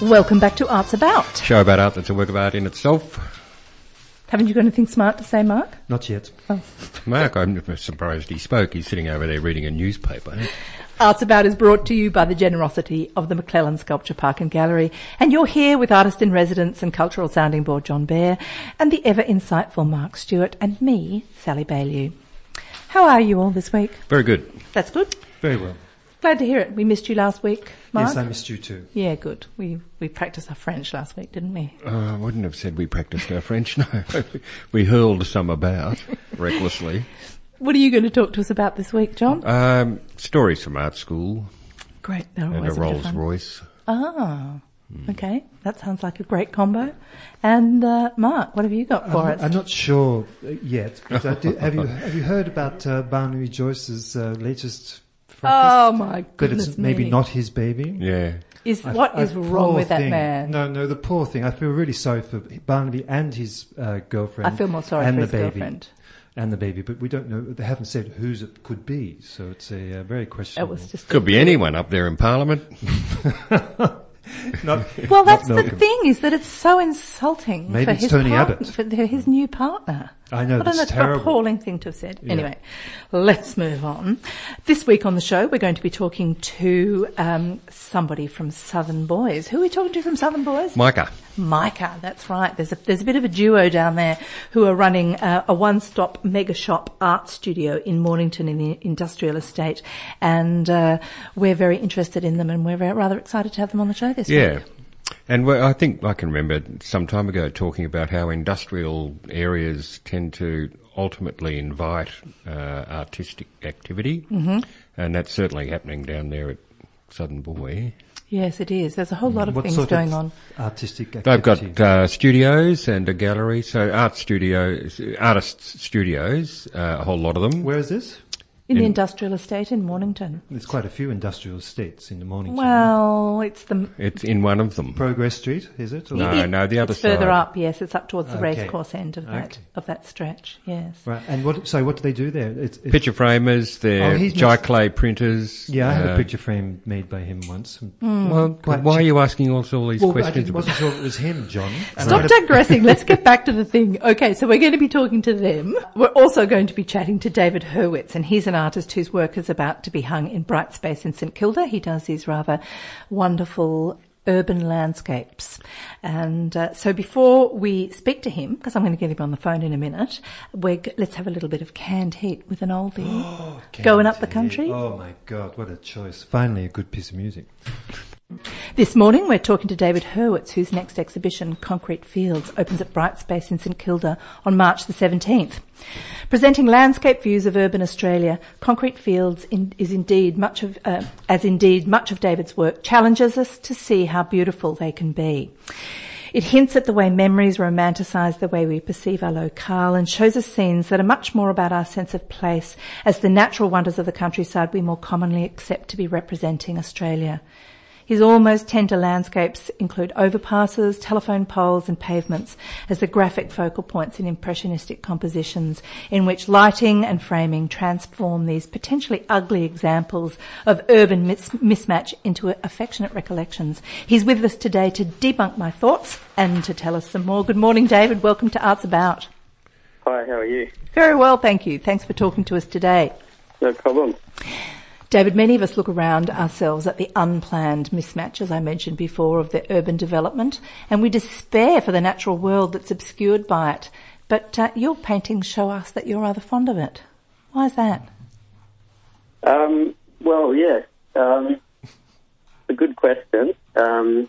Welcome back to Arts About. Show about art that's a work of art in itself. Haven't you got anything smart to say, Mark? Not yet. Oh. Mark, I'm surprised he spoke. He's sitting over there reading a newspaper. Eh? Arts About is brought to you by the generosity of the McClellan Sculpture Park and Gallery. And you're here with artist in residence and cultural sounding board John Bear and the ever insightful Mark Stewart and me, Sally Bailey. How are you all this week? Very good. That's good. Very well. Glad to hear it. We missed you last week, Mark. Yes, I missed you too. yeah, good. We we practiced our French last week, didn't we? Uh, I wouldn't have said we practiced our French, no. we hurled some about recklessly. What are you going to talk to us about this week, John? Um, stories from art school Great. They're and a a Rolls. Royce. Ah, okay. That sounds like a great combo. And uh, Mark, what have you got for I'm, us? I'm not sure uh, yet. But I did, have you have you heard about uh, Barnaby Joyce's uh, latest? oh my That goodness it's maybe me. not his baby. Yeah. Is I- what I- is wrong poor with that thing. man? No, no, the poor thing. I feel really sorry for Barnaby and his uh, girlfriend. I feel more sorry and for the his baby, girlfriend. And the baby, but we don't know. They haven't said whose it could be, so it's a uh, very It questionable. was just Could be anyone up there in Parliament. not, Well, that's not the thing is that it's so insulting Maybe for it's his Tony partner, Abbott. for his new partner. I know, What an that's terrible. appalling thing to have said. Yeah. Anyway, let's move on. This week on the show, we're going to be talking to um, somebody from Southern Boys. Who are we talking to from Southern Boys? Micah. Micah, that's right. There's a, there's a bit of a duo down there who are running uh, a one-stop mega shop art studio in Mornington in the industrial estate. And uh, we're very interested in them and we're rather excited to have them on the show this Yeah. week. And we I think I can remember some time ago talking about how industrial areas tend to ultimately invite uh, artistic activity. Mm-hmm. And that's certainly happening down there at Southern Boy. Yes, it is. There's a whole lot of what things sort going of on. artistic activity? They've got uh, studios and a gallery, so art studios, artists' studios, uh, a whole lot of them. Where is this? In the industrial estate in Mornington. There's quite a few industrial estates in the morning. Well, it's the It's in one of them. Progress Street, is it? Or- No, it- no, the other it's further up. Yes, it's up towards the Okay. racecourse end of that Okay. of that stretch. Yes. Right. And what? So what do they do there? It's, it's, Picture framers, they're Oh, he's Jai not- clay printers. Yeah, I had uh, a picture frame made by him once. Well, Quite why are you asking us all these Well, questions? didn't, wasn't sure it was him, John. Stop digressing. Let's get back to the thing. Okay, so we're going to be talking to them. We're also going to be chatting to David Hurwitz, and he's an artist whose work is about to be hung in Brightspace in St Kilda. He does these rather wonderful urban landscapes. And uh, so before we speak to him, because I'm going to get him on the phone in a minute, we're, g- let's have a little bit of canned heat with an oldie. Going up the country. Oh my God, what a choice! Finally, a good piece of music. This morning we're talking to David Hurwitz, whose next exhibition, Concrete Fields, opens at Brightspace in St Kilda on March the 17th. Presenting landscape views of urban Australia, Concrete Fields in, is indeed much of, uh, as indeed much of David's work challenges us to see how beautiful they can be. It hints at the way memories romanticise the way we perceive our locale and shows us scenes that are much more about our sense of place as the natural wonders of the countryside we more commonly accept to be representing Australia. His almost tender landscapes include overpasses, telephone poles and pavements as the graphic focal points in impressionistic compositions in which lighting and framing transform these potentially ugly examples of urban mis- mismatch into affectionate recollections. He's with us today to debunk my thoughts and to tell us some more. Good morning, David. Welcome to Arts About. Hi, how are you? Very well, thank you. Thanks for talking to us today. No problem. David, many of us look around ourselves at the unplanned mismatch, as I mentioned before, of the urban development, and we despair for the natural world that's obscured by it. But uh, your paintings show us that you're rather fond of it. Why is that? Um, well, yeah, um, a good question. Um,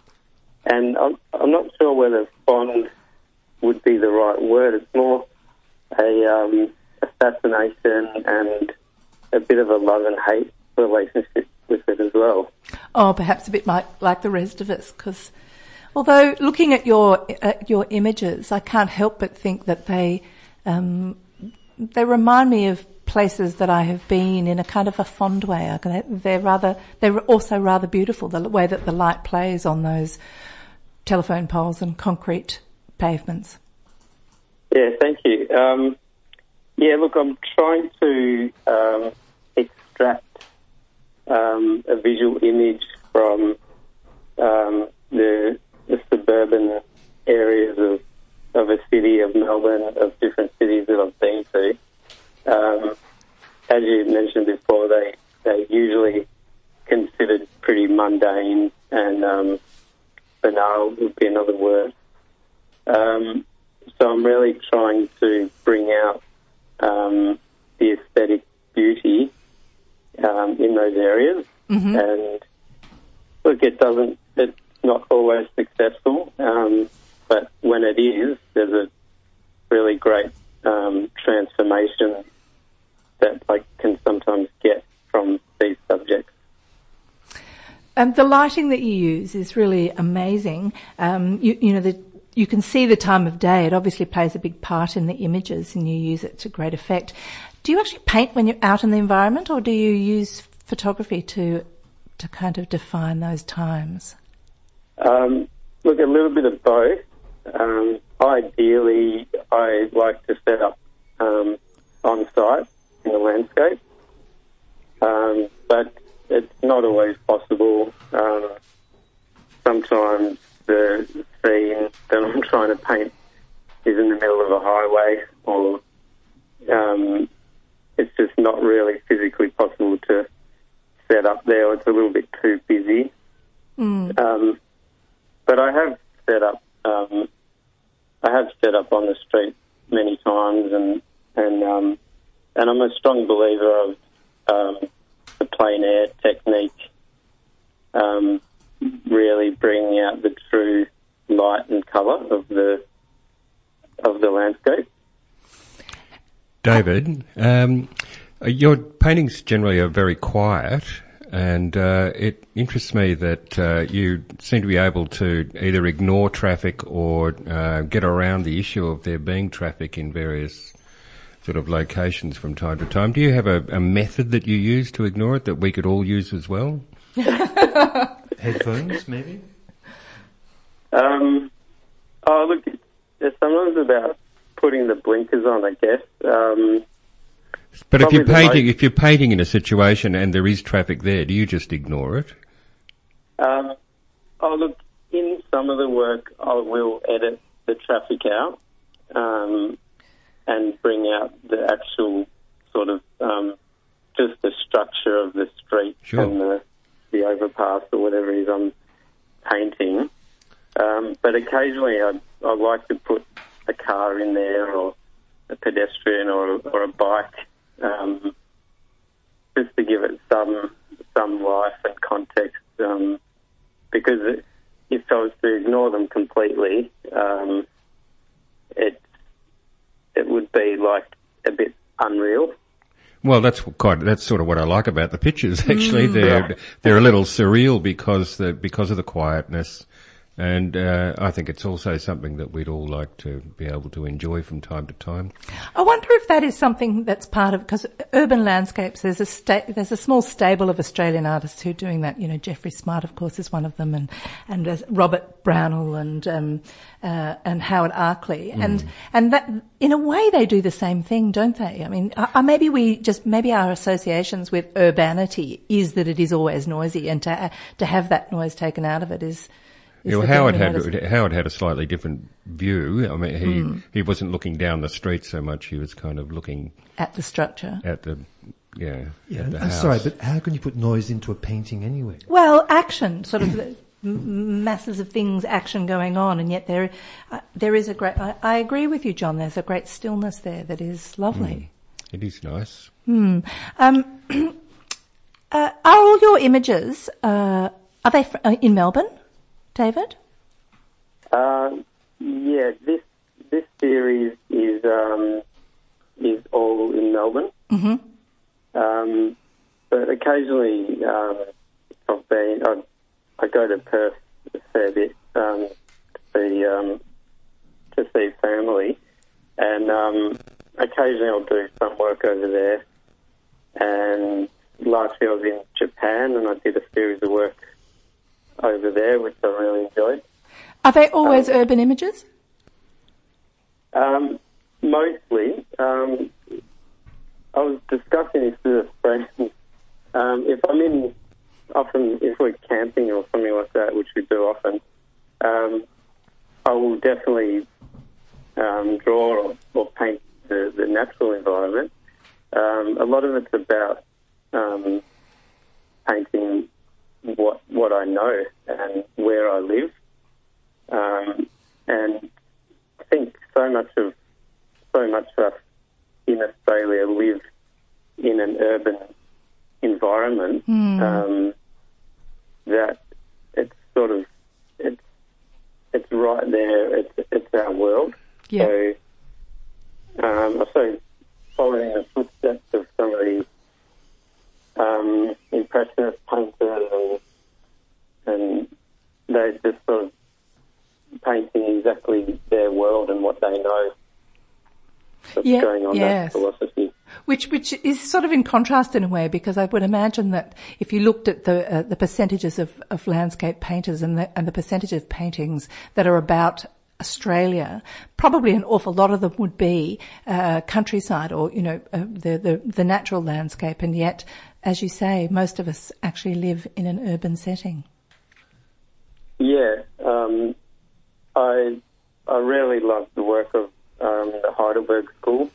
and I'm, I'm not sure whether fond would be the right word. It's more a, um, a fascination and a bit of a love and hate relationship with it as well. Oh, perhaps a bit like, like the rest of us, because although looking at your at your images, I can't help but think that they um, they remind me of places that I have been in a kind of a fond way. They're rather they're also rather beautiful. The way that the light plays on those telephone poles and concrete pavements. Yeah, thank you. Um, yeah, look, I'm trying to um, extract um, a visual image from um, the suburban areas of of a city of Melbourne, of different cities that I've been to. Um, as you mentioned before, they they usually considered pretty mundane and um, banal would be another word. Um, so I'm really trying to bring out um, the aesthetic beauty um, in those areas. And look, it doesn't. It's not always successful, um, but when it is, there's a really great um, transformation that I can sometimes get from these subjects. Um, the lighting that you use is really amazing. Um, you, you know, the, you can see the time of day. It obviously plays a big part in the images, and you use it to great effect. Do you actually paint when you're out in the environment, or do you use photography to to kind of define those times? Um, look, a little bit of both. Um, ideally, I like to set up um, on site in the landscape, um, but it's not always possible. Um, sometimes the scene that I'm trying to paint is in the middle of a highway, or um, it's just not really physically possible to set up there. It's a little bit too busy. Um, but I have set up. Um, I have set up on the street many times, and and um, and I'm a strong believer of um, the plein air technique. Um, really bringing out the true light and colour of the of the landscape. David, um, your paintings generally are very quiet, and uh, it interests me that uh, you seem to be able to either ignore traffic or uh, get around the issue of there being traffic in various sort of locations from time to time. Do you have a, a method that you use to ignore it that we could all use as well? Headphones, maybe? Um, oh, look, it's sometimes about putting the blinkers on, I guess. Um, But if you're painting, most- if you're painting in a situation and there is traffic there, do you just ignore it? um, oh, look, in some of the work, I will edit the traffic out um, and bring out the actual sort of um, just the structure of the street Sure. and the, the overpass or whatever it is I'm painting. Um, but occasionally, I I like to put a car in there or a pedestrian or or a bike, um, just to give it some some life and context. Um, because it, if I was to ignore them completely, um, it it would be like a bit unreal. Well, that's quite. That's sort of what I like about the pictures. Actually, they're they're a little surreal because the because of the quietness, and uh, I think it's also something that we'd all like to be able to enjoy from time to time. I wonder if that is something that's part of because urban landscapes. There's a sta- there's a small stable of Australian artists who are doing that. You know, Jeffrey Smart, of course, is one of them, and and there's Robert Brownhall and um, uh, and Howard Arkley, and and that in a way they do the same thing, don't they? I mean, uh, uh, maybe we just maybe our associations with urbanity is that it is always noisy, and to to have that noise taken out of it is. Is You know, Howard thing, you know, had doesn't- Howard had a slightly different view. I mean, he Hmm. he wasn't looking down the street so much. He was kind of looking at the structure. at the yeah. Yeah, at the I'm house. sorry, but how can you put noise into a painting anyway? Well, action, sort of masses of things, action going on, and yet there, uh, there is a great. I, I agree with you, John. There's a great stillness there that is lovely. it is nice. Um, uh, are all your images? Uh, are they fr- uh, in Melbourne, David? Uh, yeah, this this series is um, is all in Melbourne. Mm-hmm. Um, but occasionally, um, I've been I, I go to Perth a fair bit um, to see um, to see family, and um, occasionally I'll do some work over there. And last year I was in Japan, and I did a series of work over there, which I really enjoyed. Are they always urban images? Um, mostly. Um, I was discussing this with a friend. Um, if I'm in, often if we're camping or something like that, which we do often, um, I will definitely um, draw or, or paint the, the natural environment. Um, a lot of it's about um, painting what what I know and where I live, um, and I think so much of so much of us in Australia live in an urban environment um, that it's sort of it's it's right there. It's it's our world. Yeah. So, um, I suppose following the footsteps of some of the um, impressionist painters and and they just sort of painting exactly their world and what they know. That's Yeah, going on yes. that philosophy. Which, which is sort of in contrast in a way, because I would imagine that if you looked at the uh, the percentages of, of landscape painters and the and the percentage of paintings that are about Australia, probably an awful lot of them would be uh, countryside or you know uh, the, the the natural landscape, and yet, as you say, most of us actually live in an urban setting. Yeah, um, I I really love the work of um, the Heidelberg School,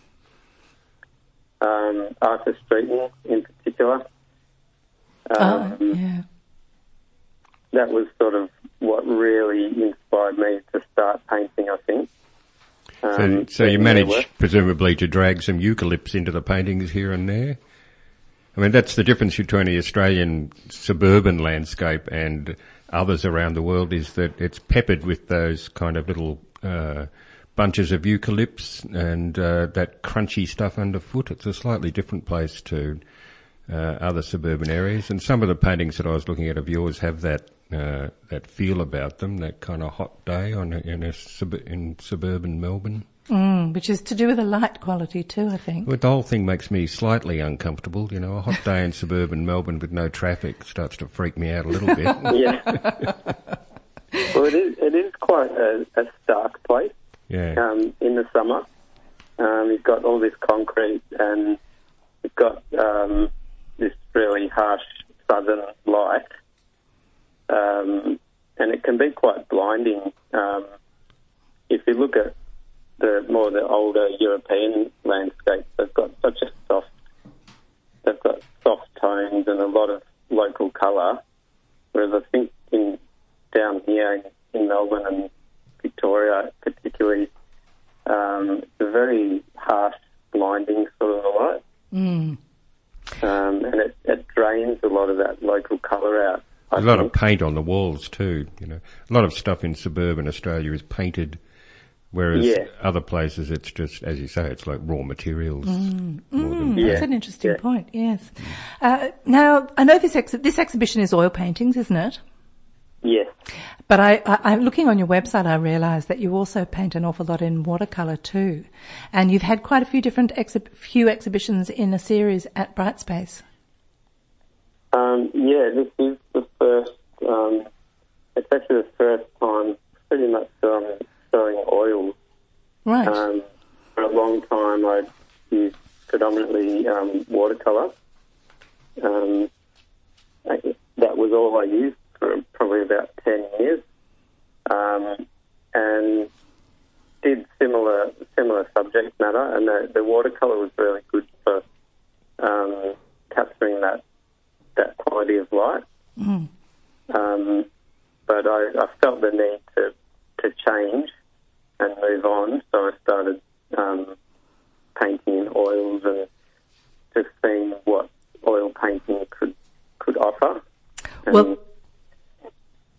um, Arthur Streeton in particular. Um, oh, yeah. That was sort of what really inspired me to start painting. I think. So, Um, so you managed presumably to drag some eucalypts into the paintings here and there. I mean, that's the difference between the Australian suburban landscape and others around the world is that it's peppered with those kind of little uh, bunches of eucalypts and uh, that crunchy stuff underfoot. It's a slightly different place to uh, other suburban areas, and some of the paintings that I was looking at of yours have that uh, that feel about them. That kind of hot day on a, in a sub- in suburban Melbourne. Mm, which is to do with the light quality too, I think. Well, the whole thing makes me slightly uncomfortable. You know, a hot day in suburban Melbourne with no traffic starts to freak me out a little bit. Yeah. well, it is. It is quite a, a stark place. Yeah. um, in the summer. Um, you've got all this concrete and you've got um, this really harsh southern light. Um, and it can be quite blinding. Um, if you look at the more the older European landscapes, they've got such a soft, they've got soft tones and a lot of local colour. Whereas I think in down here in, in Melbourne and Victoria, particularly, um, it's a very harsh, blinding sort of a light, Mm. um, and it, it drains a lot of that local colour out. I A lot of paint on the walls too. You know, a lot of stuff in suburban Australia is painted, whereas Yeah. other places it's just, as you say, it's like raw materials. more than- Mm, Yeah. That's an interesting Yeah. point. Yes. Uh, now I know this ex- this exhibition is oil paintings, isn't it? Yes, But I, I, I'm looking on your website. I realise that you also paint an awful lot in watercolour too, and you've had quite a few different exhi- few exhibitions in a series at Brightspace. um, yeah. This is the first. Um, it's actually the first time, pretty much, um, showing oils. Right. Um, for a long time, I used predominantly um, watercolor. Um, that was all I used for probably about ten years, um, and did similar similar subject matter. And the, the watercolor was really good for um, capturing that that quality of light. Mm. Um, but I, I felt the need to to change and move on, so I started um, painting in oils and just seeing what oil painting could could offer. And Well,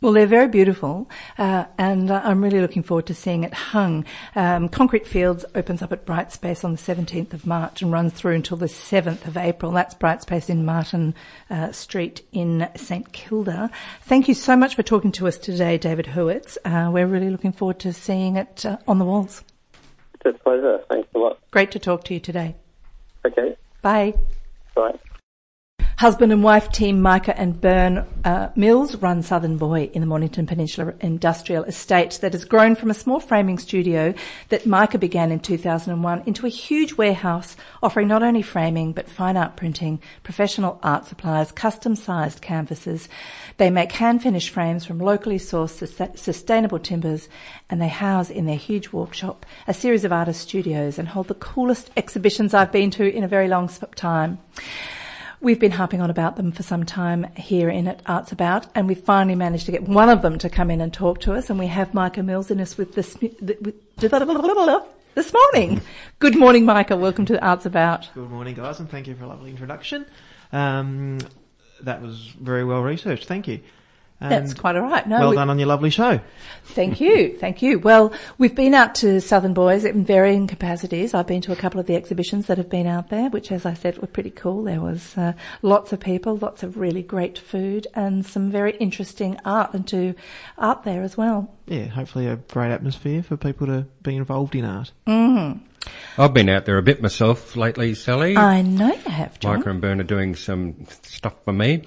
Well, they're very beautiful, uh, and uh, I'm really looking forward to seeing it hung. Um, Concrete Fields opens up at Brightspace on the 17th of March and runs through until the 7th of April. That's Brightspace in Martin uh, Street in St Kilda. Thank you so much for talking to us today, David Hurwitz. Uh, we're really looking forward to seeing it uh, on the walls. it's a pleasure. Thanks a lot. Great to talk to you today. Okay, Bye. bye. Husband and wife team Micah and Bern uh, Mills run Southern Boy in the Mornington Peninsula Industrial Estate that has grown from a small framing studio that Micah began in 2001 into a huge warehouse offering not only framing but fine art printing, professional art supplies, custom sized canvases. They make hand finished frames from locally sourced sus- sustainable timbers and they house in their huge workshop a series of artist studios and hold the coolest exhibitions I've been to in a very long time. We've been harping on about them for some time here in at Arts About, and we finally managed to get one of them to come in and talk to us. And we have Micah Mills in us with this with, this morning. Good morning, Micah. Welcome to Arts About. Good morning, guys, and thank you for a lovely introduction. Um, that was very well researched. Thank you. That's quite all right. No, well done on your lovely show. Thank you, thank you. Well, we've been out to Southern Boys in varying capacities. I've been to a couple of the exhibitions that have been out there, which, as I said, were pretty cool. There was uh, lots of people, lots of really great food, and some very interesting art and to art there as well. Yeah, hopefully a great atmosphere for people to be involved in art. Mm. I've been out there a bit myself lately, Sally. I know you have, John. Micah and Bern are doing some stuff for me.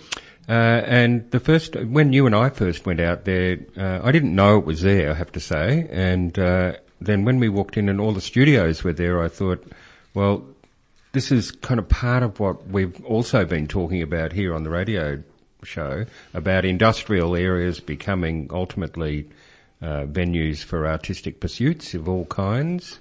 Uh, and the first, when you and I first went out there, uh, I didn't know it was there, I have to say. And uh, then when we walked in and all the studios were there, I thought, well, this is kind of part of what we've also been talking about here on the radio show about industrial areas becoming ultimately uh, venues for artistic pursuits of all kinds.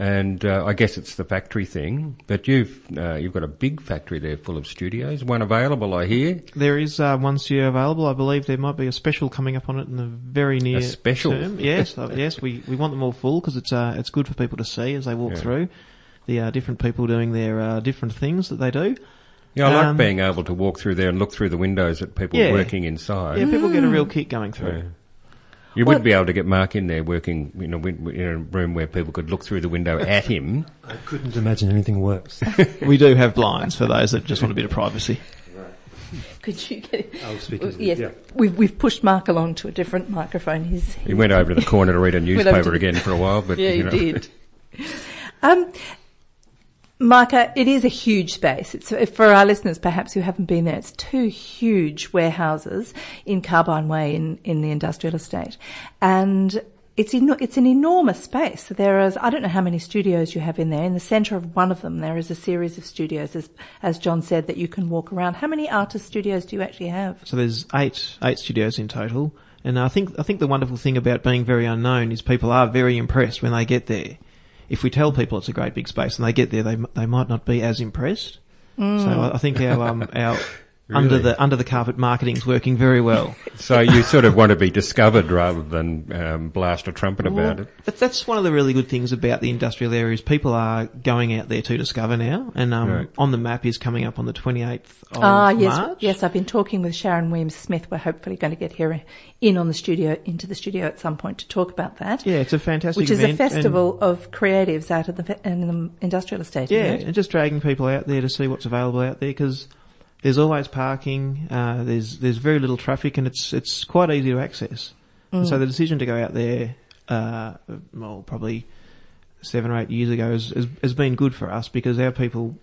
And uh, I guess it's the factory thing. But you've uh, you've got a big factory there full of studios. One available, I hear. There is uh, one studio available. I believe there might be a special coming up on it in the very near a special. term. Yes, uh, yes. We, we want them all full because it's uh, it's good for people to see as they walk yeah. through. The uh, different people doing their different things that they do. Yeah, I like um, being able to walk through there and look through the windows at people yeah. working inside. Yeah, people mm. get a real kick going through. Yeah. You wouldn't be able to get Mark in there working you know, in a room where people could look through the window at him. I couldn't imagine anything worse. we do have blinds for those that just want a bit of privacy. Could you get? I'll speak. Uh, yes, yeah. we've we've pushed Mark along to a different microphone. He's, he went over to the corner to read a newspaper again for a while, but yeah, you know. he did. Um, Micah, it is a huge space. It's for our listeners, perhaps who haven't been there. It's two huge warehouses in Carbine Way in, in the industrial estate, and it's it's an enormous space. There is I don't know how many studios you have in there. In the centre of one of them, there is a series of studios, as as John said, that you can walk around. How many artist studios do you actually have? So there's eight eight studios in total, and I think I think the wonderful thing about being very unknown is people are very impressed when they get there if we tell people it's a great big space and they get there, they they might not be as impressed. Mm. So I think our um, our Really? Under the under the carpet marketing is working very well. so you sort of want to be discovered rather than um, blast a trumpet well, about it. That's one of the really good things about the industrial areas. People are going out there to discover now, and um, right. on the map is coming up on the 28th of March. ah, yes, March. Yes, I've been talking with Sharon Williams Smith. We're hopefully going to get her in on the studio, into the studio at some point to talk about that. Yeah, it's a fantastic Which is a festival of creatives out of the, in the industrial estate. Yeah, and just dragging people out there to see what's available out there because there's always parking. Uh, there's there's very little traffic, and it's it's quite easy to access. Mm. so the decision to go out there, uh, well, probably seven or eight years ago, has, has, has been good for us because our people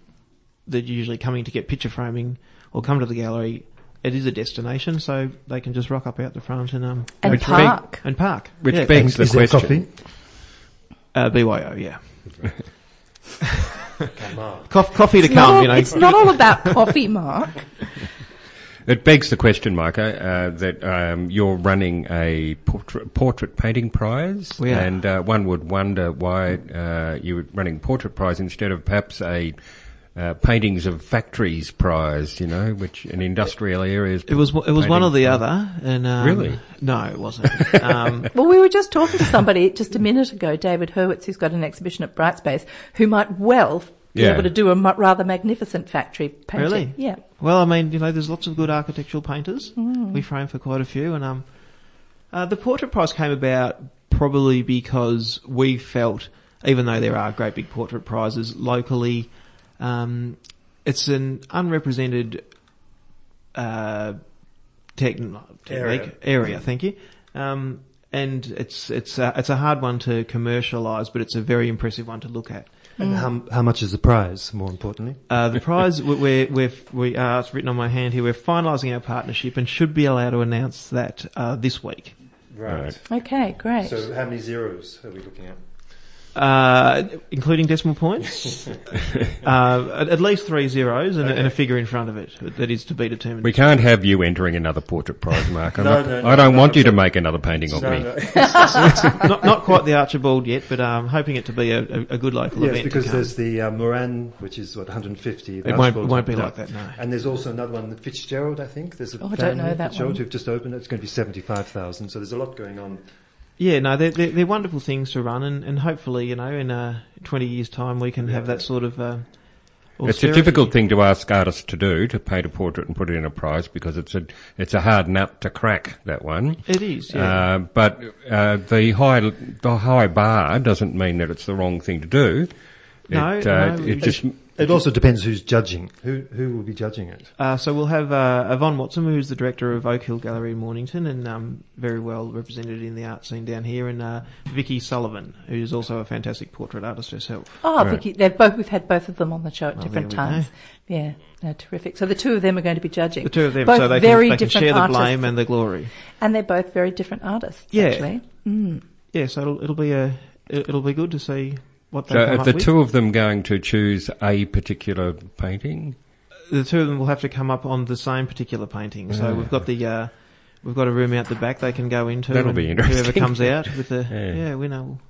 that are usually coming to get picture framing or come to the gallery, it is a destination, so they can just rock up out the front and um and park and park. Which yeah. begs the question. Coffee? Uh, BYO, yeah. coffee to it's come, all, you know. It's not all about coffee, Mark. It begs the question, Micah, uh, that um, you're running a portrait, portrait painting prize, and uh, one would wonder why uh, you were running portrait prize instead of perhaps a uh, paintings of factories prize, you know, which in industrial areas. It was it was one or the prize. other, and um, really, no, it wasn't. Um, well, we were just talking to somebody just a minute ago, David Hurwitz, who's got an exhibition at Brightspace, who might well be yeah. able to do a rather magnificent factory painting. Really? Yeah. Well, I mean, you know, there's lots of good architectural painters. Mm. We frame for quite a few, and um, uh, the portrait prize came about probably because we felt, even though there are great big portrait prizes locally um, it's an unrepresented uh, techn- technique area. area. Thank you. Um, and it's it's a, it's a hard one to commercialise, but it's a very impressive one to look at. And how, how much is the prize, more importantly? Uh, the prize we- we're, we're, we uh, it's written on my hand here. We're finalising our partnership and should be allowed to announce that uh, this week. Right. Okay, great. So how many zeros are we looking at? Uh, including decimal points, uh, at, at least three zeros and, a, and a figure in front of it that is to be determined. We can't have you entering another portrait prize, Mark. I'm No, not- no, no, I don't no, want no, you to make another painting of me. not, not quite the Archibald yet, but um, hoping it to be a, a, a good local Yes, event. to because come. there's the uh, Moran, which is what 150. the It won't- it Archibald's won't be not. like that, no. And there's also another one, the Fitzgerald, I think. There's a Oh, I don't know that Fitzgerald, one. who've just opened it. It's going to be 75,000. So there's a lot going on. Yeah, no, they're, they're, they're wonderful things to run, and, and hopefully, you know, in uh, 20 years' time, we can have that sort of. Uh, It's a difficult thing to ask artists to do, to paint a portrait and put it in a prize, because it's a it's a hard nut to crack. That one. It is, yeah. Uh, but uh, the high the high bar doesn't mean that it's the wrong thing to do. No, it, uh, no, it just It also depends who's judging. Who who will be judging it? Uh, so we'll have uh, Yvonne Watson, who's the director of Oak Hill Gallery in Mornington, and um, very well represented in the art scene down here, and uh, Vicky Sullivan, who's also a fantastic portrait artist herself. Oh, Right. Vicky, they've both, we've had both of them on the show at Well, different there we times. Yeah, no, terrific. So the two of them are going to be judging. The two of them, both so they very can, they can different share the artists, blame and the glory. and they're both very different artists. Yeah. actually. Mm. Yeah, so it'll, it'll be a it'll be good to see what they so come are up the with. two of them going to choose a particular painting? the two of them will have to come up on the same particular painting. So we've got the uh, we've got a room out the back they can go into. That'll and be Whoever comes out with the Yeah. yeah, winner. will-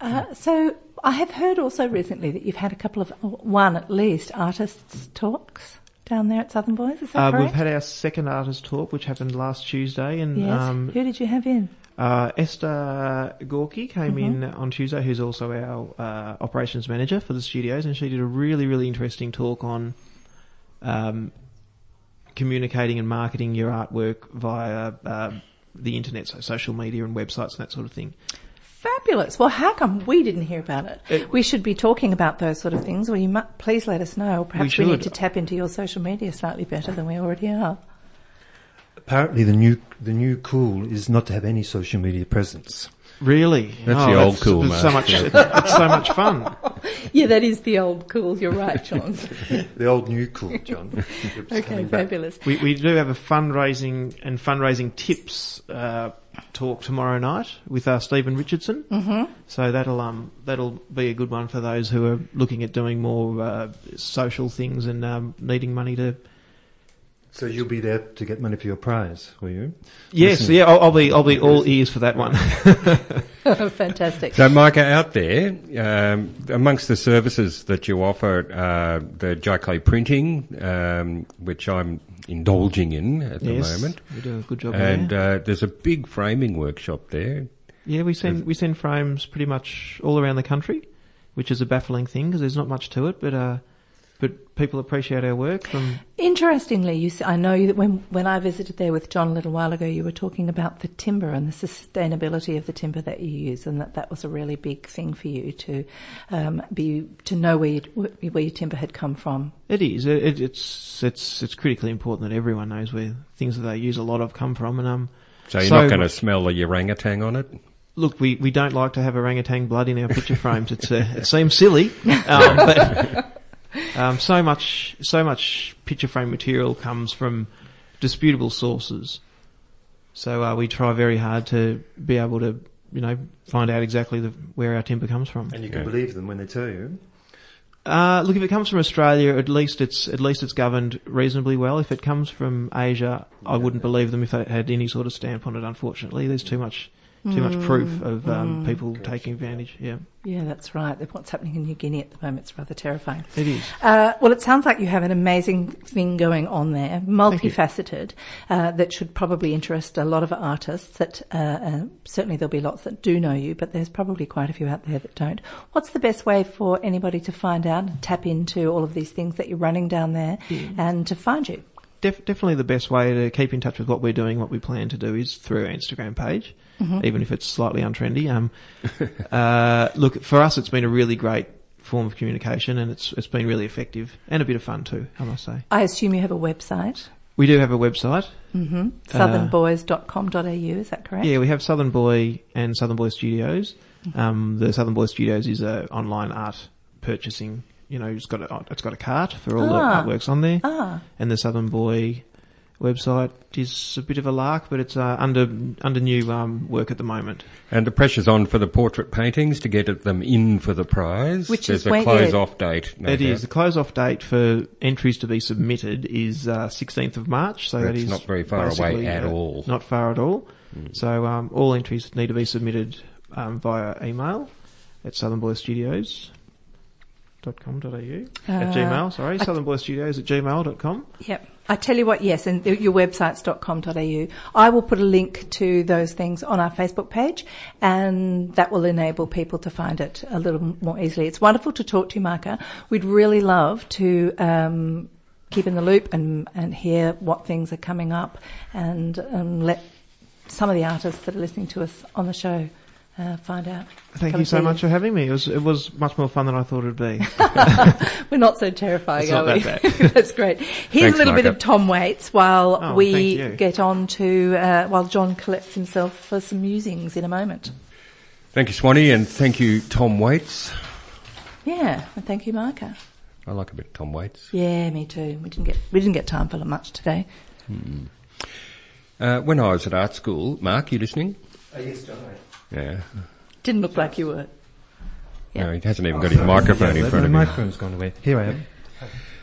Uh, so I have heard also recently that you've had a couple of, one at least, artists' talks down there at Southern Boys. Is that Uh, correct? we've had our second artist talk, which happened last Tuesday, and yes. um, Who did you have in? Uh, Esther Gorky came Mm-hmm. in on Tuesday, who's also our uh, operations manager for the studios, and she did a really, really interesting talk on um, communicating and marketing your artwork via uh, the internet, so social media and websites and that sort of thing. Fabulous. Well, how come we didn't hear about it? It- we should be talking about those sort of things. Well, you mu- please let us know. Perhaps we, need to tap into your social media slightly better than we already are. Apparently, the new the new cool is not to have any social media presence. Really, That's the old cool, it's so much. It's so much fun. Yeah, that is the old cool. You're right, John. The old new cool, John. okay, fabulous. We, we do have a fundraising and fundraising tips uh, talk tomorrow night with uh, Stephen Richardson. Mm-hmm. So that'll um that'll be a good one for those who are looking at doing more uh, social things and um, needing money to. So you'll be there to get money for your prize, will you? Yes, Listen. yeah, I'll, I'll be I'll be all ears for that one. Fantastic. So, Micah, out there, um, amongst the services that you offer, uh, the dry printing, um, which I'm indulging in at the yes, moment, we do a good job. and there. uh, there's a big framing workshop there. yeah, we send we send frames pretty much all around the country, which is a baffling thing because there's not much to it, but uh, but people appreciate our work from Interestingly, you, s- I know that when, when I visited there with John a little while ago, you were talking about the timber and the sustainability of the timber that you use, and that that was a really big thing for you to um, be to know where you, where your timber had come from. It is. It, it, it's it's it's critically important that everyone knows where things that they use a lot of come from. And um, So you're So- not going to smell the orangutan on it? look, we, we don't like to have orangutan blood in our picture frames. It's uh, it seems silly, um, but um, so much so much picture frame material comes from disputable sources. So uh, we try very hard to be able to you know find out exactly the, where our timber comes from. And you can Yeah. believe them when they tell you. Uh, look, if it comes from Australia, at least it's at least it's governed reasonably well. If it comes from Asia, I wouldn't believe them if they had any sort of stamp on it. Unfortunately, there's too much too much proof of um, people taking advantage. Yeah, Yeah, that's right. What's happening in New Guinea at the moment is rather terrifying. it is. Uh, well, it sounds like you have an amazing thing going on there, multifaceted, uh, that should probably interest a lot of artists. That uh, uh, certainly there'll be lots that do know you, but there's probably quite a few out there that don't. What's the best way for anybody to find out and tap into all of these things that you're running down there and to find you? Def- definitely the best way to keep in touch with what we're doing, what we plan to do, is through our Instagram page, even if it's slightly untrendy. Um, uh, look, for us, it's been a really great form of communication, and it's it's been really effective and a bit of fun too. I must say. I assume you have a website. We do have a website. Mm-hmm. Southernboys.com.au, is that correct? Yeah, we have Southern Boy and Southern Boy Studios. Um, the Southern Boy Studios is a online art purchasing. You know, it's got a it's got a cart for all Ah. the artworks on there, Ah, and the Southern Boy website is a bit of a lark, but it's uh, under under new um, work at the moment. And the pressure's on for the portrait paintings to get them in for the prize. Which There's is a when- close off date. No It is doubt. the close off date for entries to be submitted is uh, 16th of March, so that That's not very far away at uh, all. Not far at all. So um, all entries need to be submitted um, via email at southernboystudios.com.au at Uh, Gmail. Sorry, southernboystudios at gmail.com. Yep. I tell you what, yes, and your website's .com.au. I will put a link to those things on our Facebook page and that will enable people to find it a little more easily. It's wonderful to talk to you, Micah. We'd really love to, um, keep in the loop and, and hear what things are coming up and, um, let some of the artists that are listening to us on the show, uh, find out. Thank Come you so see much for having me. It was it was much more fun than I thought it'd be. We're not so terrifying, It's are not we? that bad. That's great. Here's Thanks, a little bit of Tom Waits while Oh, we get on to, uh, while John collects himself for some musings in a moment. Thank you, Swanee, and thank you, Tom Waits. Yeah, and thank you, Micah. I like a bit of Tom Waits. Yeah, me too. We didn't get we didn't get time for much today. Uh, when I was at art school, Mark, you listening? yes, John. Yeah. Didn't look like you were. Yeah. No, he hasn't even got his microphone in the, front of him. microphone's gone away. Here I am.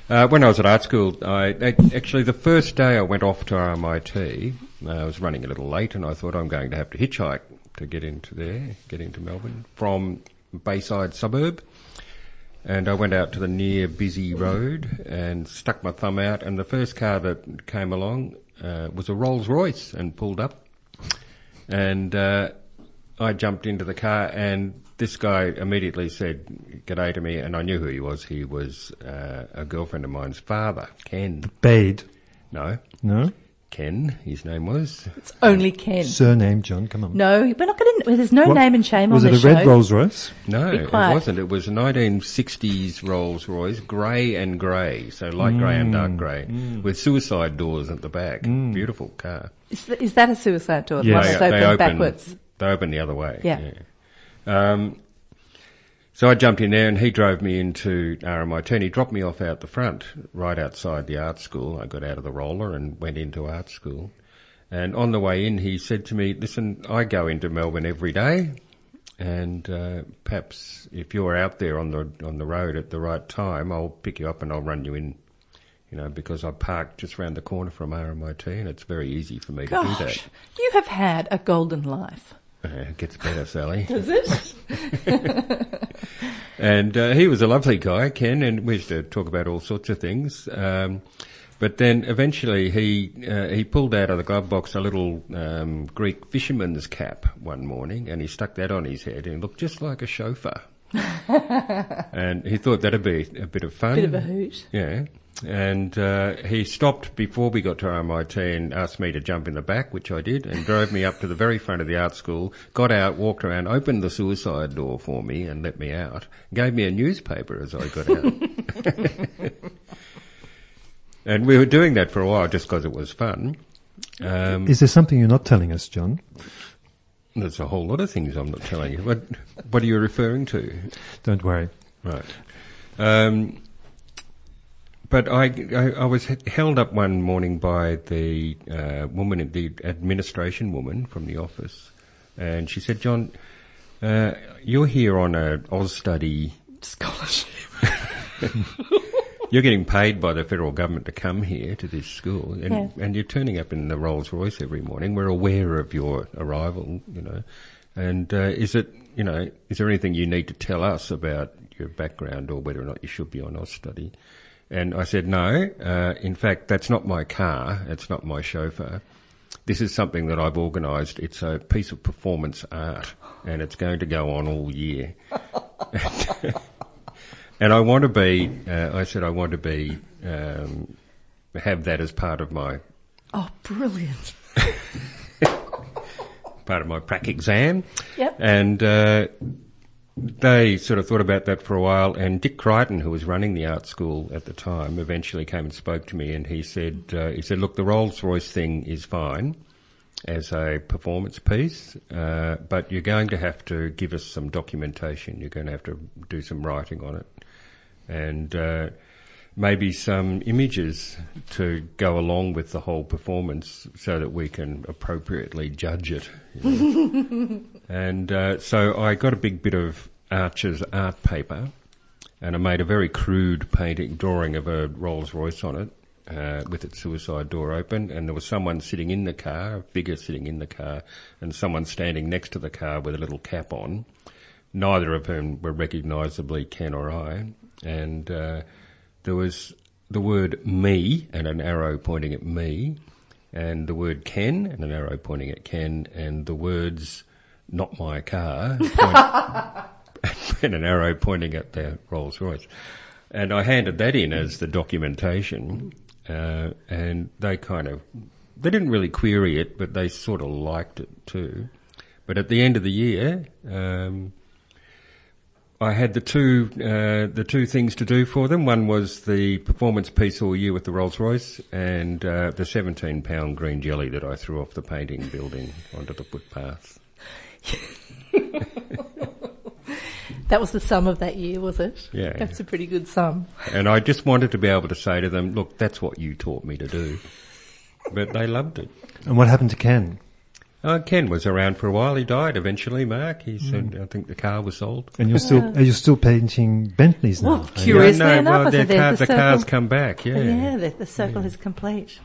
Uh, when I was at art school, I ac- actually the first day I went off to RMIT, uh, I was running a little late, and I thought I'm going to have to hitchhike to get into there, get into Melbourne from Bayside suburb. And I went out to the near busy road and stuck my thumb out, and the first car that came along uh, was a Rolls Royce and pulled up. And uh, I jumped into the car, and this guy immediately said "G'day" to me, and I knew who he was. He was uh, a girlfriend of mine's father, Ken. Bade. No, No? Ken. His name was. It's only Ken. Surname, John, come on. No, we're not going to. There's no What- name and shame Was on it a red. Rolls Royce? No, it wasn't. It was a 1960s Rolls Royce, grey and grey, so light grey and dark mm. grey, mm. with suicide doors at the back. Mm. Beautiful car. Is, th- is that a suicide door? The Yes. They, they open open backwards. They open the other way. Yeah. Um, so I jumped in there and he drove me into RMIT and he dropped me off out the front, right outside the art school. I got out of the roller and went into art school. And on the way in, he said to me, listen, I go into Melbourne every day. And, uh, perhaps if you're out there on the, on the road at the right time, I'll pick you up and I'll run you in, you know, because I parked just round the corner from RMIT and it's very easy for me to do that. Gosh, you have had a golden life. Uh, it gets better, Sally. Is it? And uh, he was a lovely guy, Ken, and we used to talk about all sorts of things. Um, but then eventually he uh, he pulled out of the glove box a little um, Greek fisherman's cap one morning, and he stuck that on his head, and he looked just like a chauffeur. and he thought that'd be a bit of fun. Bit of a hoot. Yeah. And uh, he stopped before we got to RMIT and asked me to jump in the back, which I did, and drove me up to the very front of the art school, got out, walked around, opened the suicide door for me and let me out, gave me a newspaper as I got out. and we were doing that for a while just because it was fun. Um, Is there something you're not telling us, John? there's a whole lot of things I'm not telling you. What, what are you referring to? Don't worry. Right. Um, but I, I, I was held up one morning by the uh, woman, the administration woman from the office, and she said, "John, uh, you're here on a Austudy. Scholarship. You're getting paid by the federal government to come here to this school, and, Yeah. and you're turning up in the Rolls Royce every morning. We're aware of your arrival, you know. And uh, is it, you know, is there anything you need to tell us about your background or whether or not you should be on Austudy? And I said, no. Uh, in fact, that's not my car. It's not my chauffeur. This is something that I've organised. It's a piece of performance art, and it's going to go on all year. And I want to be, uh, I said I want to be, um, have that as part of my, Oh, brilliant. part of my prac exam. Yep. And, uh, they sort of thought about that for a while, and Dick Crichton, who was running the art school at the time, eventually came and spoke to me, and he said, uh, "He said, look, the Rolls Royce thing is fine as a performance piece, uh, but you're going to have to give us some documentation. You're going to have to do some writing on it, and." Uh, maybe some images to go along with the whole performance so that we can appropriately judge it. you know. and uh, so I got a big bit of Arches art paper and I made a very crude painting, drawing of a Rolls Royce on it. Uh, with its suicide door open, and there was someone sitting in the car, a figure sitting in the car, and someone standing next to the car with a little cap on. Neither of whom were recognisably Ken or I, and uh, there was the word me and an arrow pointing at me, and the word Ken and an arrow pointing at Ken, and the words not my car point, and an arrow pointing at the Rolls Royce. And I handed that in as the documentation, uh, and they kind of, they didn't really query it, but they sort of liked it too. But at the end of the year, um, I had the two uh, the two things to do for them. One was the performance piece all year with the Rolls Royce, and uh, the seventeen pound green jelly that I threw off the painting building onto the footpath. That was the sum of that year, was it? Yeah. That's a pretty good sum. And I just wanted to be able to say to them, "Look, that's what you taught me to do." But they loved it. And what happened to Ken? Uh, Ken was around for a while. He died eventually. Mark, he said, "I think the car was sold." And you're still are you still painting Bentleys now? Well, Are you? curious. No, enough, well, I their said there's car, the the car's come back. Yeah. Yeah, the, the circle is complete.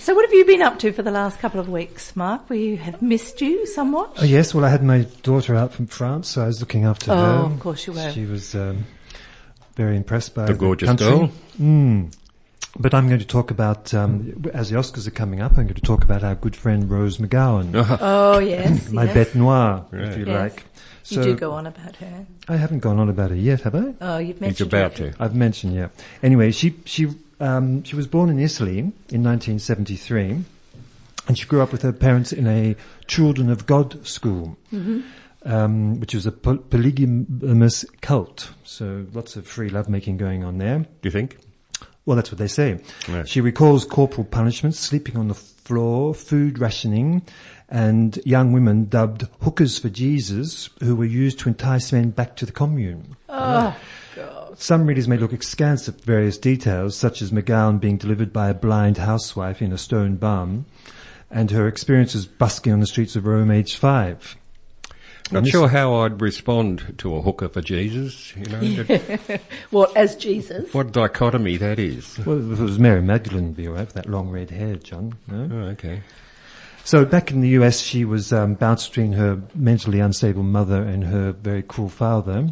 So, what have you been up to for the last couple of weeks, Mark? We have missed you somewhat. Oh, yes, well, I had my daughter out from France, so I was looking after Oh, her. Oh, of course you were. She was um, very impressed by The gorgeous country. girl. Mm. But I'm going to talk about, um, as the Oscars are coming up, I'm going to talk about our good friend Rose McGowan, Oh yes, my yes. bête noire, if you Yes. like. You do go on about her. I haven't gone on about her yet, have I? Oh, you've He's mentioned about her. to. I've mentioned, yeah. Anyway, she she um, she was born in Italy in 1973, and she grew up with her parents in a Children of God school, um, which was a polygamous cult. So lots of free lovemaking going on there. Do you think? Well, that's what they say. Right. She recalls corporal punishment, sleeping on the floor, food rationing, and young women dubbed hookers for Jesus, who were used to entice men back to the commune. Oh, Some readers may look askance at various details, such as McGowan being delivered by a blind housewife in a stone barn, and her experiences busking on the streets of Rome aged five. Not sure how I'd respond to a hooker for Jesus. You know, that- what as Jesus? what dichotomy that is. Well, if it was Mary Magdalene, it'd be all right with that long red hair, John. No? Oh, okay. So back in the US, she was um, bounced between her mentally unstable mother and her very cruel father.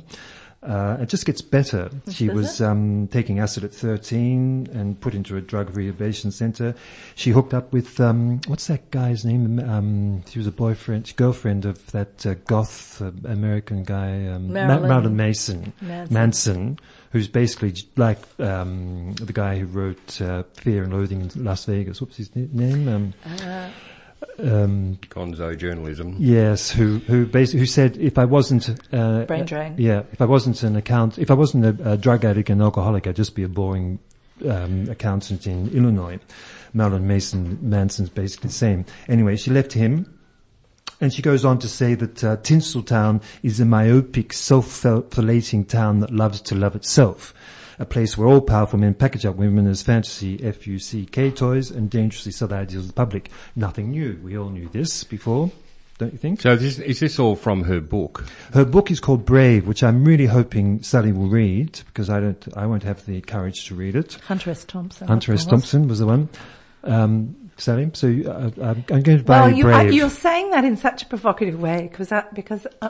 Uh, it just gets better. she was um, taking acid at 13 and put into a drug rehabilitation center. She hooked up with, um, what's that guy's name? Um, she was a boyfriend, girlfriend of that uh, goth uh, American guy, um, Ma- Marilyn Marilyn Mason. Manson. Manson, who's basically like um, the guy who wrote uh, Fear and Loathing in Las Vegas. What's his na- name? Um, Gonzo journalism. Yes, who who basically who said if I wasn't uh, Brain uh, drain. yeah, if I wasn't an account, if I wasn't a, a drug addict and alcoholic, I'd just be a boring um, accountant in Illinois. Marilyn Mason Manson's basically the same. Anyway, she left him. And she goes on to say that uh, Tinseltown is a myopic, self-flating town that loves to love itself. A place where all powerful men package up women as fantasy F-U-C-K toys and dangerously sell the ideals of the public. Nothing new. We all knew this before, don't you think? So this, is this all from her book? Her book is called Brave, which I'm really hoping Sally will read because I don't, I won't have the courage to read it. Hunter S. Thompson. Hunter S. Thompson was the one. Um, Sally, so uh, I'm I'm going to buy Well, you, uh, Brave. you're saying that in such a provocative way because that, because uh,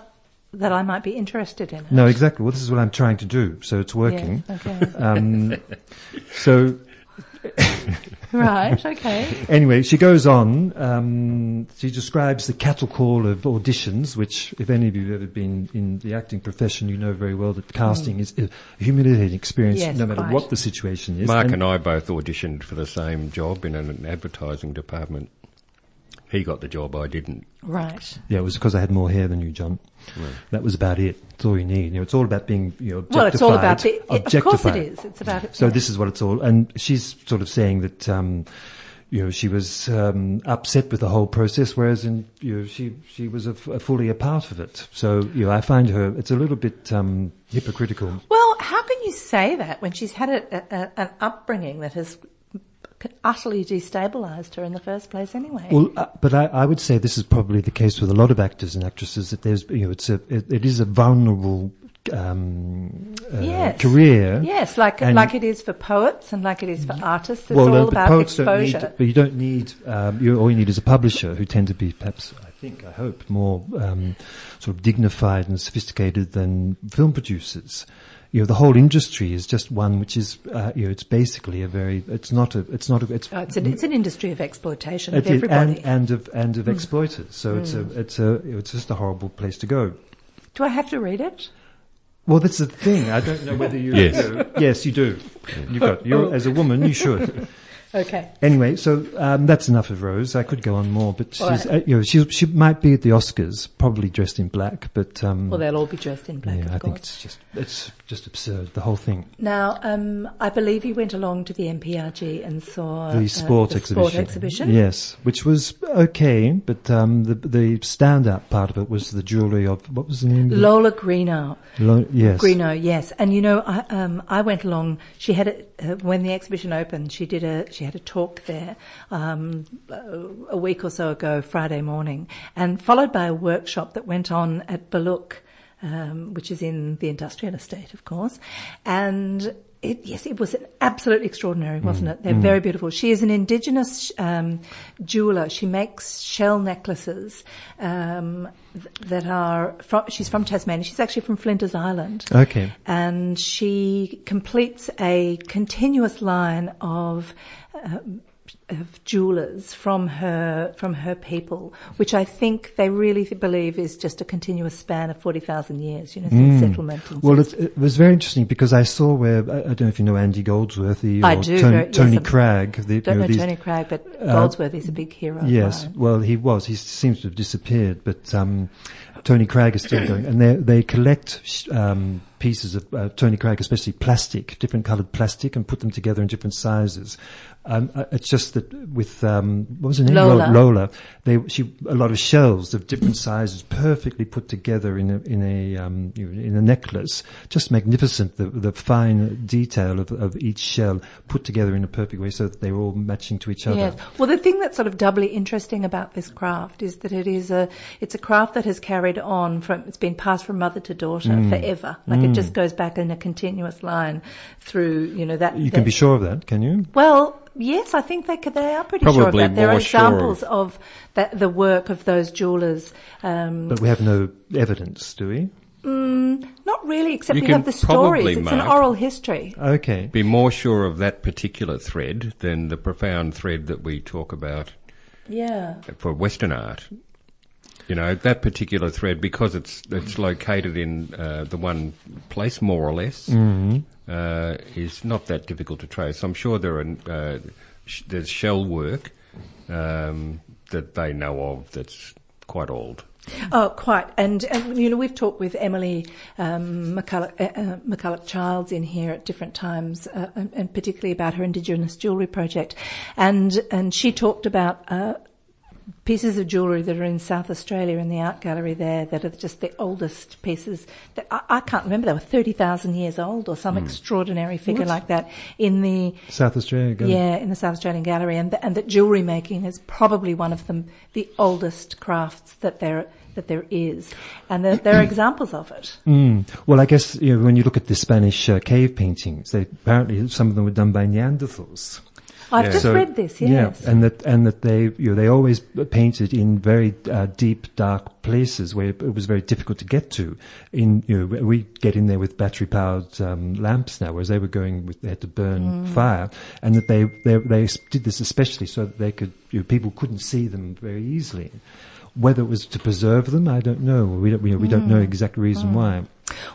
that I might be interested in it. no, exactly. Well, this is what I'm trying to do, so it's working. Yes, okay. Um, so right. Okay. anyway, she goes on. Um, she describes the cattle call of auditions, which, if any of you have ever been in the acting profession, you know very well that casting is a humiliating experience, Yes, no matter quite. what the situation is. Mark And- and I both auditioned for the same job in an advertising department. He got the job, I didn't. Right. Yeah, it was because I had more hair than you, John. That was about it. It's all you need. You know, it's all about being, you know, objectified. Well, it's all about the. Of course, it objectified. is. It's about it. So yeah. this is what it's all, and she's sort of saying that, um, you know, she was um, upset with the whole process, whereas in, you know, she she was a, f- a fully a part of it. So you know, I find her it's a little bit um, hypocritical. Well, how can you say that when she's had a, a, a, an upbringing that has utterly destabilised her in the first place anyway? Well, uh, but I, I would say this is probably the case with a lot of actors and actresses that there's, you know, it's a, it, it is a vulnerable um, uh, Yes. career. yes, like and- like it is for poets and like it is for artists. It's well, no, all but about poets don't need, exposure. but you don't need. Um, you, all you need is a publisher who tend to be perhaps, I think, I hope, more um, sort of dignified and sophisticated than film producers. You know, the whole industry is just one which is, uh, you know, it's basically a very. It's not a. It's not a. It's Oh, it's, an, it's an industry of exploitation of everybody. and, and of and of hmm. exploiters. So it's a hmm. it's a it's just a horrible place to go. Do I have to read it? Well, that's the thing. I don't know whether you. Yes. you know, yes, you do. You got. You as a woman, you should. Okay. Anyway, so um, that's enough of Rose. I could go on more, but she's, right. uh, you know, she she might be at the Oscars, probably dressed in black, but um, Well, they'll all be dressed in black, yeah, of I course. think it's just it's just absurd the whole thing. Now, um, I believe you went along to the MPRG and saw The uh, sport the exhibition, Sport exhibition. yes, which was okay, but um, the the standout part of it was the jewellery of what was the name? it? Lola Greeno. Lo- yes, Greeno, yes, and you know, I, um, I went along. She had a, uh, when the exhibition opened. She did a she had a talk there um, a week or so ago, Friday morning, and followed by a workshop that went on at Baluk, um, which is in the industrial estate, of course, and. It, yes, it was absolutely extraordinary, wasn't it? They're very beautiful. She is an indigenous um, jeweler. She makes shell necklaces um, th- that are. From, she's from Tasmania. She's actually from Flinders Island Okay. and she completes a continuous line of um, of jewelers from her from her people, which I think they really believe is just a continuous span of forty thousand years. You know, since settlement. Mm. Well, it, it was very interesting because I saw where I, I don't know if you know Andy Goldsworthy or I do, Tony, yes, Tony Cragg. The, don't you know these- Tony Cragg, but uh, Goldsworthy is a big hero. Yes, well, he was. He seems to have disappeared, but um, Tony Cragg is still going, and they they collect um, pieces of uh, Tony Craig, especially plastic, different coloured plastic, and put them together in different sizes. Um, uh, it's just that with um, what was her name? Lola. Lola. They she a lot of shells of different sizes, perfectly put together in a in a um, in a necklace. Just magnificent. The the fine detail of of each shell put together in a perfect way, so that they were all matching to each other. Yes. Well, the thing that's sort of doubly interesting about this craft is that it is a it's a craft that has carried on from it's been passed from mother to daughter Mm. forever. Like it just goes back in a continuous line through you know that. You can be sure of that, can you? Well, yes, I think they could, they are pretty sure of Probably that. There are more sure examples of- of that the work of those jewelers. Um, But we have no evidence, do we? not really, except You we have the probably, stories. It's an oral history. Okay. Be more sure of that particular thread than the profound thread that we talk about Yeah. for Western art. You know that particular thread because it's it's located in uh, the one place more or less uh, is not that difficult to trace. I'm sure there are uh, sh- there's shell work um, that they know of that's quite old. Oh, quite. And, and you know, we've talked with Emily um, McCulloch, uh, uh, McCulloch Childs in here at different times, uh, and, and particularly about her Indigenous jewellery project. And and she talked about uh, pieces of jewellery that are in South Australia in the art gallery there that are just the oldest pieces. That I, I can't remember. They were thirty thousand years old or some extraordinary figure like that in the South Australia. Go. yeah, in the South Australian Gallery, and th- and that jewellery making is probably one of them, the oldest crafts that there that there is, and there, there are examples of it. Mm. Well, I guess you know, when you look at the Spanish uh, cave paintings, they apparently some of them were done by Neanderthals. I've Yeah. just So- read this. Yes, Yeah, and that and that they you know they always painted in very uh, deep, dark places where it was very difficult to get to. In you know we get in there with battery powered um, lamps now, whereas they were going with they had to burn fire, and that they they they did this especially so that they could you know, people couldn't see them very easily. Whether it was to preserve them, I don't know. We don't we, we don't know exact reason why.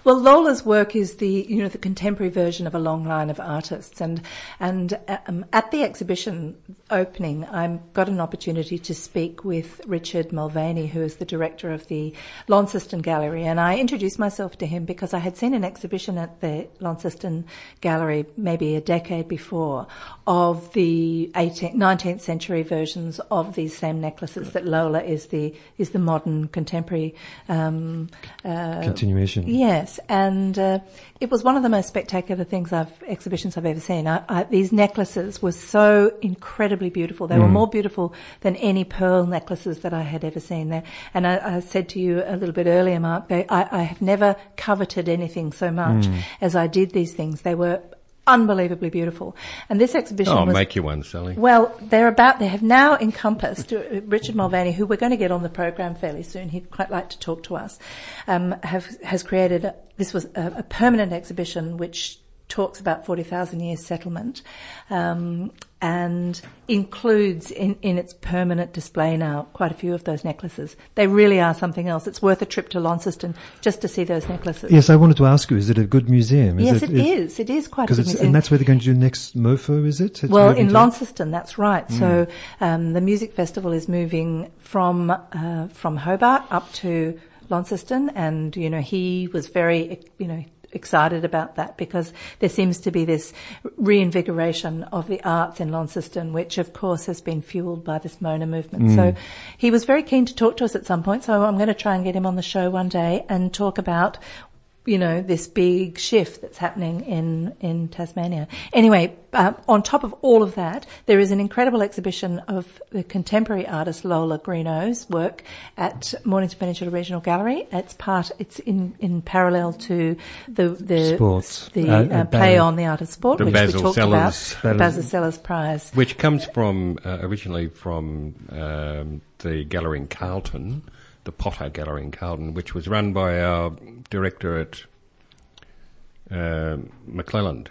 Well, Lola's work is the you know the contemporary version of a long line of artists, and and um, at the exhibition opening, I got an opportunity to speak with Richard Mulvaney, who is the director of the Launceston Gallery, and I introduced myself to him because I had seen an exhibition at the Launceston Gallery maybe a decade before of the 18th, 19th century versions of these same necklaces that Lola is the is the modern contemporary um, uh, Continuation. Yes, and uh, it was one of the most spectacular things I've exhibitions I've ever seen. I, I, these necklaces were so incredibly beautiful. They were more beautiful than any pearl necklaces that I had ever seen. There, and I, I said to you a little bit earlier, Mark, they, I, I have never coveted anything so much as I did these things. They were unbelievably beautiful, and this exhibition Oh, I'll was make you one, Sally. well, they're about, they have now encompassed, uh, Richard Mulvaney, who we're going to get on the program fairly soon, he'd quite like to talk to us, um, have, has created, a, this was a, a permanent exhibition which talks about 40,000 years settlement, um, and includes in, in its permanent display now quite a few of those necklaces. They really are something else. It's worth a trip to Launceston just to see those necklaces. Yes, I wanted to ask you, is it a good museum? Is yes, it is. It is quite a good museum. and that's where they're going to do next MOFO, is it? It's Well, in Launceston, that's right. So um, the music festival is moving from uh, from Hobart up to Launceston, and you know he was very you know excited about that because there seems to be this reinvigoration of the arts in Launceston, which of course has been fueled by this Mona movement. So mm. he was very keen to talk to us at some point. So I'm going to try and get him on the show one day and talk about you know, this big shift that's happening in, in Tasmania. Anyway, uh, on top of all of that, there is an incredible exhibition of the contemporary artist Lola Greeno's work at Mornington Peninsula Regional Gallery. It's part, it's in, in parallel to the, the, Sports. the Uh, uh, uh, play on the art of sport, The which Basil we talked Sellers- about, the Basil Sellers Prize. Which comes from, uh, originally from um, the gallery in Carlton, the Potter Gallery in Carlton, which was run by our director at um McClelland.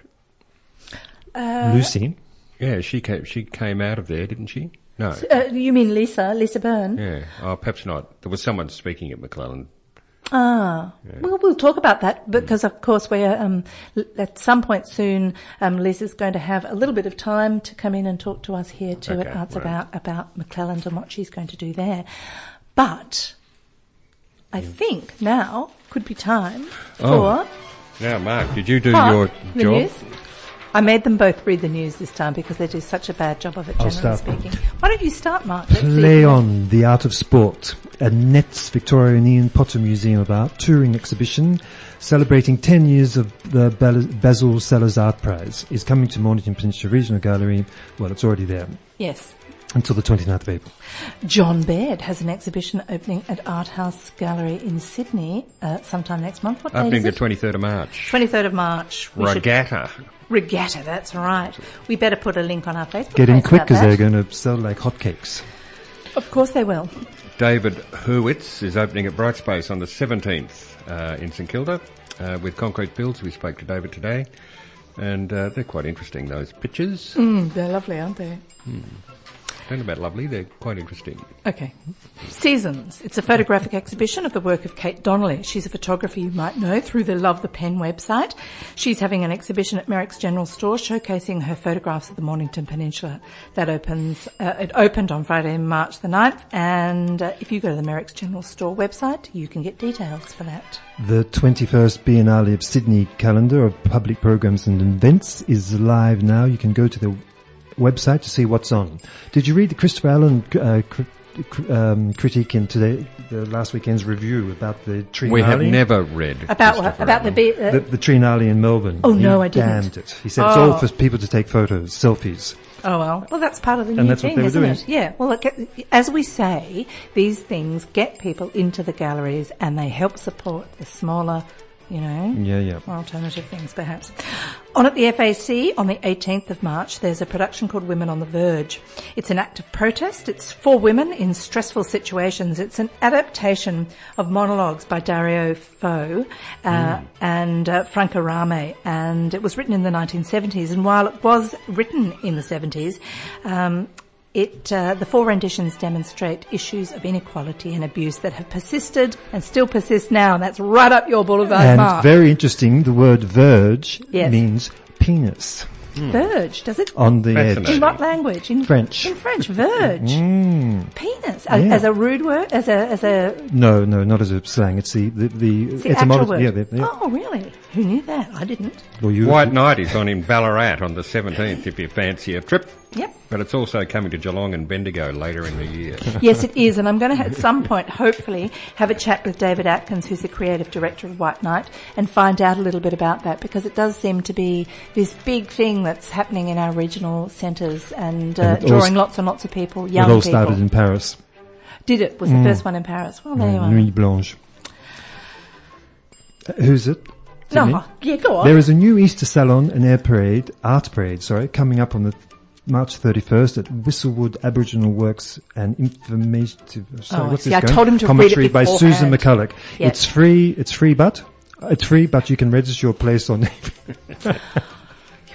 Lucy. Yeah, she came, she came out of there, didn't she? No. Uh, you mean Lisa, Lisa Byrne? Yeah. Oh, perhaps not. There was someone speaking at McClelland. Ah, well, we'll talk about that because, of course, we're um, at some point soon. Um, Liz is going to have a little bit of time to come in and talk to us here too Okay, at Arts right. about about McClelland and what she's going to do there. But I think now could be time oh. for Oh, Now, Mark, did you do Mark, your the job? news. I made them both read the news this time because they do such a bad job of it, I'll generally start. speaking. Why don't you start, Mark? Let's see. Play on the art of sport. A Nets Victorian Ian Potter Museum of Art touring exhibition celebrating 10 years of the Bal- Basil Sellers Art Prize is coming to Mornington Peninsula Regional Gallery. Well, it's already there Yes. Until the 29th of April. John Baird has an exhibition opening at Art House Gallery in Sydney uh, sometime next month. What date Opening is the 23rd of March. 23rd of March. We should- Regatta. Regatta, that's right. We better put a link on our Facebook Get in quick because they're going to sell like hotcakes. Of course they will. David Hurwitz is opening at Brightspace on the 17th uh, in St Kilda uh, with Concrete Builds. We spoke to David today, and uh, they're quite interesting, those pictures. Mm, they're lovely, aren't they? Don't about lovely, they're quite interesting. Okay. Seasons. It's a photographic exhibition of the work of Kate Donnelly. She's a photographer you might know through the Love the Pen website. She's having an exhibition at Merricks General Store showcasing her photographs of the Mornington Peninsula. That opens, uh, it opened on Friday, March the 9th. And uh, if you go to the Merricks General Store website, you can get details for that. The 21st Biennale of Sydney calendar of public programs and events is live now. You can go to the website to see what's on. Did you read the Christopher Allen uh, cri- cri- um, critique in today, the last weekend's review about the Triennial? We have never read About what? Christopher About the, Allen. be- uh, the, the Triennial in Melbourne. Oh, no, He I didn't. Damned it. He said it's all Oh. for people to take photos, selfies. Oh well, well that's part of the new And that's what thing, they were isn't doing. it? Yeah. Well, look, as we say, these things get people into the galleries and they help support the smaller, you know, Yeah, yeah. alternative things perhaps. On at the FAC on the 18th of March, there's a production called Women on the Verge. It's an act of protest. It's for women in stressful situations. It's an adaptation of monologues by Dario Fo uh, and uh, Franca Rame, and it was written in the 1970s. And while it was written in the 70s, um, It, uh, the four renditions demonstrate issues of inequality and abuse that have persisted and still persist now, and that's right up your boulevard and mark. very interesting, the word verge Yes. means penis verge, does it? on the edge. Fascinating. In what language? In French. In French, verge. Penis. A- Yeah. As a rude word? As a, as a, No, no, not as a slang. It's the the, the, it's the actual etymology. word? Yeah, the, yeah. Oh, really? Who knew that? I didn't. Well, you White Night is on in Ballarat on the 17th if you fancy a trip. Yep. But it's also coming to Geelong and Bendigo later in the year. Yes, it is, and I'm going to at some point, hopefully, have a chat with David Atkins, who's the creative director of White Night, and find out a little bit about that because it does seem to be this big thing that's happening in our regional centres and, uh, And drawing st- lots and lots of people, it young all people. started in Paris. Did it? Was the first one in Paris? Well, there you are. Nuit Blanche. Uh, Who's it? No, yeah, go on. There is a new Easter salon and air parade, art parade, sorry, coming up on the March 31st at Whistlewood Aboriginal Works and Informative. Sorry, Oh, what's see. this I going? told him to read it Commentary by Susan. McCulloch. Yes. It's free. It's free, but it's free, but you can register your place on.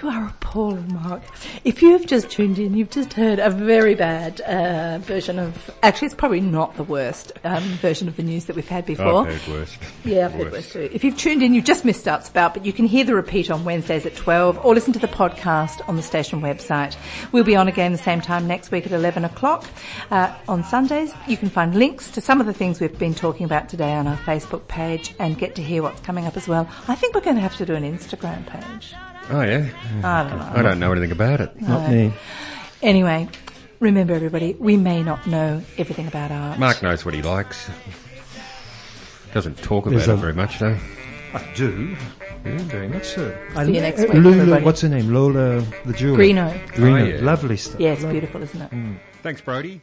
You are appalling, Mark. If you have just tuned in, you've just heard a very bad uh, version of. Actually, it's probably not the worst um, version of the news that we've had before. I've heard worse. Yeah, I've heard worse too. If you've tuned in, you've just missed out about, but you can hear the repeat on Wednesdays at 12 or listen to the podcast on the station website. We'll be on again the same time next week at 11 o'clock. Uh, on Sundays, you can find links to some of the things we've been talking about today on our Facebook page and get to hear what's coming up as well. I think we're going to have to do an Instagram page. Oh, yeah? I don't know. I don't know anything about it. Not me. Anyway, remember everybody, we may not know everything about art. Mark knows what he likes. Doesn't talk about There's it a- very much, though. I do. Yeah, very much so. I See you next week, Lula, everybody. what's her name? Lola the jeweler. Greeno. Greeno. Oh, yeah. Lovely stuff. Yeah, it's Lovely. beautiful, isn't it? Mm. Thanks, Brody.